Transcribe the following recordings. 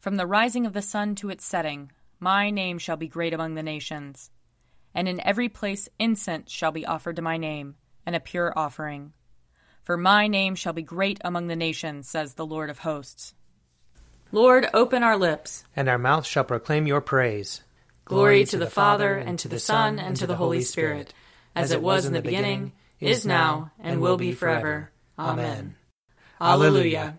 From the rising of the sun to its setting, my name shall be great among the nations. And in every place incense shall be offered to my name, and a pure offering. For my name shall be great among the nations, says the Lord of hosts. Lord, open our lips, and our mouth shall proclaim your praise. Glory to the Father, and to the Son, and to the Holy Spirit, as it was in the beginning, is now, and will be forever. Amen. Alleluia.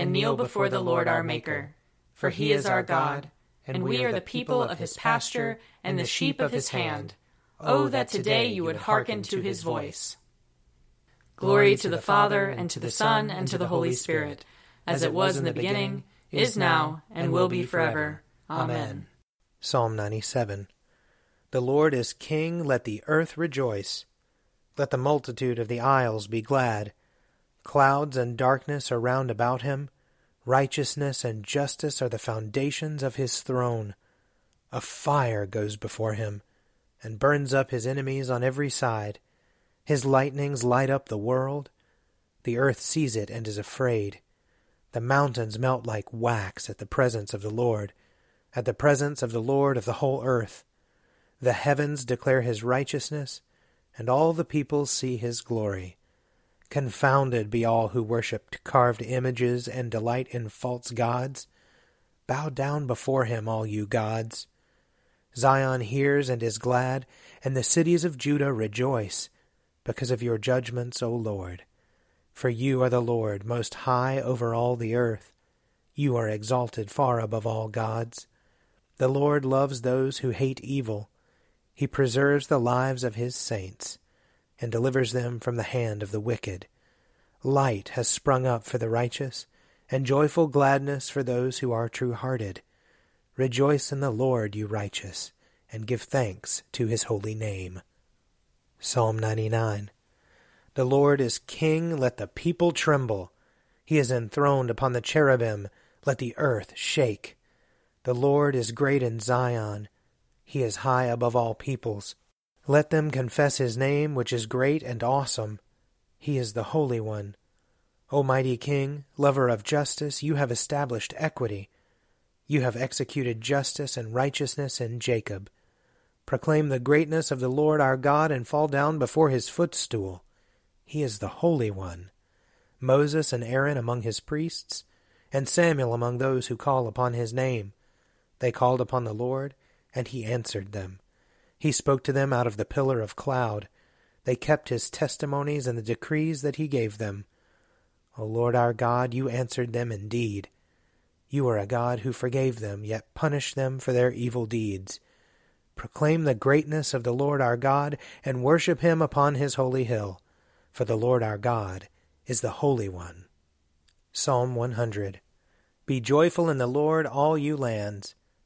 and kneel before the Lord our Maker. For he is our God, and we are the people of his pasture and the sheep of his hand. Oh, that today you would hearken to his voice. Glory to the Father, and to the Son, and to the Holy Spirit, as it was in the beginning, is now, and will be forever. Amen. Psalm 97 The Lord is King, let the earth rejoice. Let the multitude of the isles be glad. Clouds and darkness are round about him. Righteousness and justice are the foundations of his throne. A fire goes before him, and burns up his enemies on every side. His lightnings light up the world. The earth sees it and is afraid. The mountains melt like wax at the presence of the Lord, at the presence of the Lord of the whole earth. The heavens declare his righteousness, and all the peoples see his glory. Confounded be all who worship carved images and delight in false gods. Bow down before him, all you gods. Zion hears and is glad, and the cities of Judah rejoice, because of your judgments, O Lord. For you are the Lord, most high over all the earth. You are exalted far above all gods. The Lord loves those who hate evil. He preserves the lives of his saints, and delivers them from the hand of the wicked. Light has sprung up for the righteous, and joyful gladness for those who are true hearted. Rejoice in the Lord, you righteous, and give thanks to his holy name. Psalm 99 the Lord is king, let the people tremble. He is enthroned upon the cherubim, let the earth shake. The Lord is great in Zion, he is high above all peoples. Let them confess his name, which is great and awesome. He is the Holy One. O mighty King, lover of justice, you have established equity. You have executed justice and righteousness in Jacob. Proclaim the greatness of the Lord our God and fall down before his footstool. He is the Holy One. Moses and Aaron among his priests, and Samuel among those who call upon his name. They called upon the Lord, and he answered them. He spoke to them out of the pillar of cloud. They kept his testimonies and the decrees that he gave them. O Lord our God, you answered them indeed. You are a God who forgave them, yet punished them for their evil deeds. Proclaim the greatness of the Lord our God, and worship him upon his holy hill for the Lord our God is the Holy One. Psalm 100 Be joyful in the Lord, all you lands.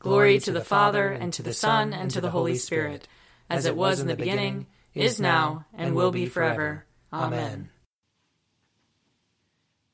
Glory to the Father, and to the Son, and to the Holy Spirit, as it was in the beginning, is now, and will be forever. Amen.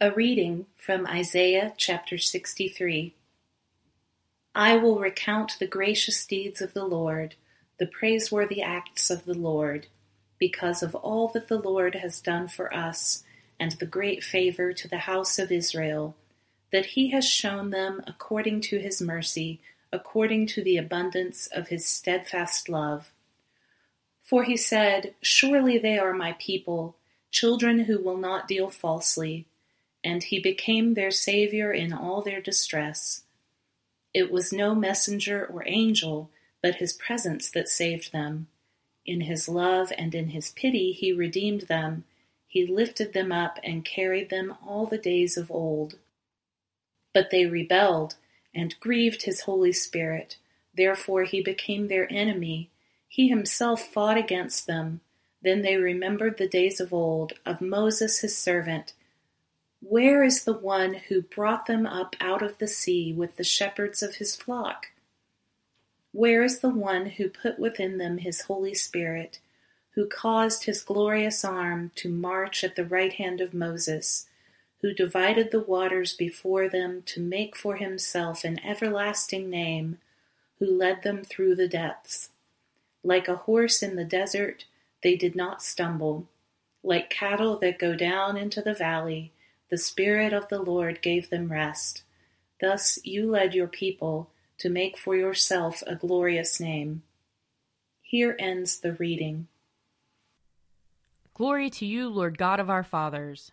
A reading from Isaiah chapter 63. I will recount the gracious deeds of the Lord, the praiseworthy acts of the Lord, because of all that the Lord has done for us and the great favor to the house of Israel, that he has shown them according to his mercy, according to the abundance of his steadfast love. For he said, Surely they are my people, children who will not deal falsely. And he became their Savior in all their distress. It was no messenger or angel, but his presence that saved them. In his love and in his pity he redeemed them. He lifted them up and carried them all the days of old. But they rebelled and grieved his Holy Spirit. Therefore he became their enemy. He himself fought against them. Then they remembered the days of old, of Moses his servant. Where is the one who brought them up out of the sea with the shepherds of his flock? Where is the one who put within them his Holy Spirit, who caused his glorious arm to march at the right hand of Moses, who divided the waters before them to make for himself an everlasting name, who led them through the depths? Like a horse in the desert, they did not stumble. Like cattle that go down into the valley, the Spirit of the Lord gave them rest. Thus you led your people to make for yourself a glorious name. Here ends the reading. Glory to you, Lord God of our fathers.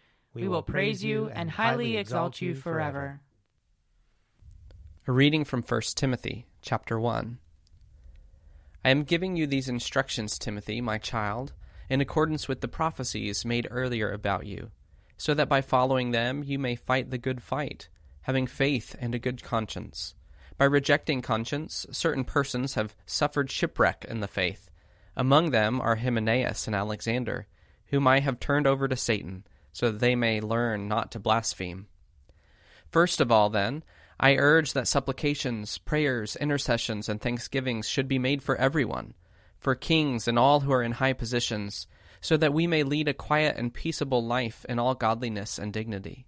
We will praise you and highly exalt you forever. A reading from 1 Timothy, chapter 1. I am giving you these instructions, Timothy, my child, in accordance with the prophecies made earlier about you, so that by following them you may fight the good fight, having faith and a good conscience. By rejecting conscience, certain persons have suffered shipwreck in the faith. Among them are Hymenaeus and Alexander, whom I have turned over to Satan, so that they may learn not to blaspheme. First of all, then, I urge that supplications, prayers, intercessions, and thanksgivings should be made for everyone, for kings and all who are in high positions, so that we may lead a quiet and peaceable life in all godliness and dignity.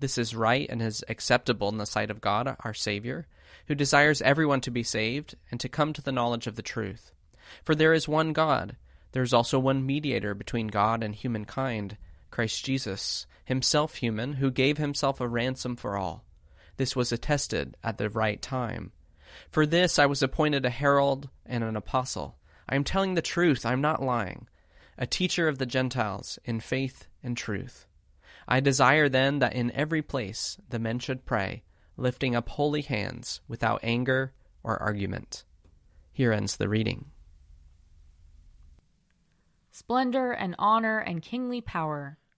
This is right and is acceptable in the sight of God, our Savior who desires everyone to be saved and to come to the knowledge of the truth. For there is one God, there is also one mediator between God and humankind, Christ Jesus, himself human, who gave himself a ransom for all. This was attested at the right time. For this I was appointed a herald and an apostle. I am telling the truth, I am not lying, a teacher of the Gentiles in faith and truth. I desire then that in every place the men should pray lifting up holy hands without anger or argument. Here ends the reading. Splendor and honor and kingly power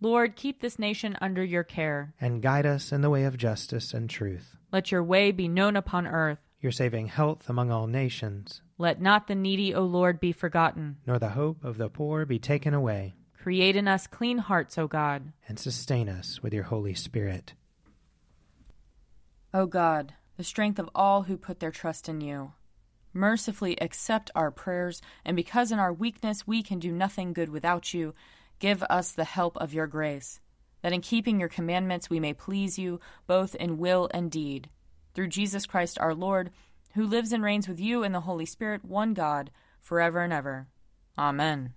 Lord, keep this nation under your care. and guide us in the way of justice and truth. Let your way be known upon earth. Your saving health among all nations, Let not the needy, O Lord, be forgotten. nor the hope of the poor be taken away, Create in us clean hearts, O God. and sustain us with your Holy Spirit. O God, the strength of all who put their trust in you. Mercifully accept our prayers, and because in our weakness we can do nothing good without you, give us the help of your grace, that in keeping your commandments we may please you, both in will and deed. Through Jesus Christ our Lord, who lives and reigns with you in the Holy Spirit, one God, forever and ever. Amen.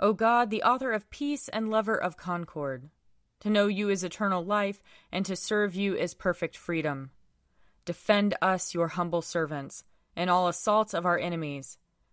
O God, the author of peace and lover of concord, to know you is eternal life, and to serve you is perfect freedom. Defend us, your humble servants, in all assaults of our enemies,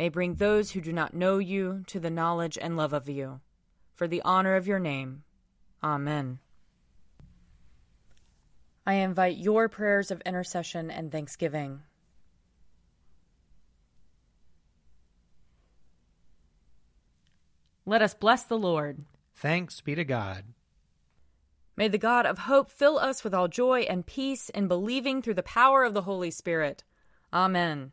may bring those who do not know you to the knowledge and love of you. For the honor of your name. Amen. I invite your prayers of intercession and thanksgiving. Let us bless the Lord. Thanks be to God. May the God of hope fill us with all joy and peace in believing through the power of the Holy Spirit. Amen.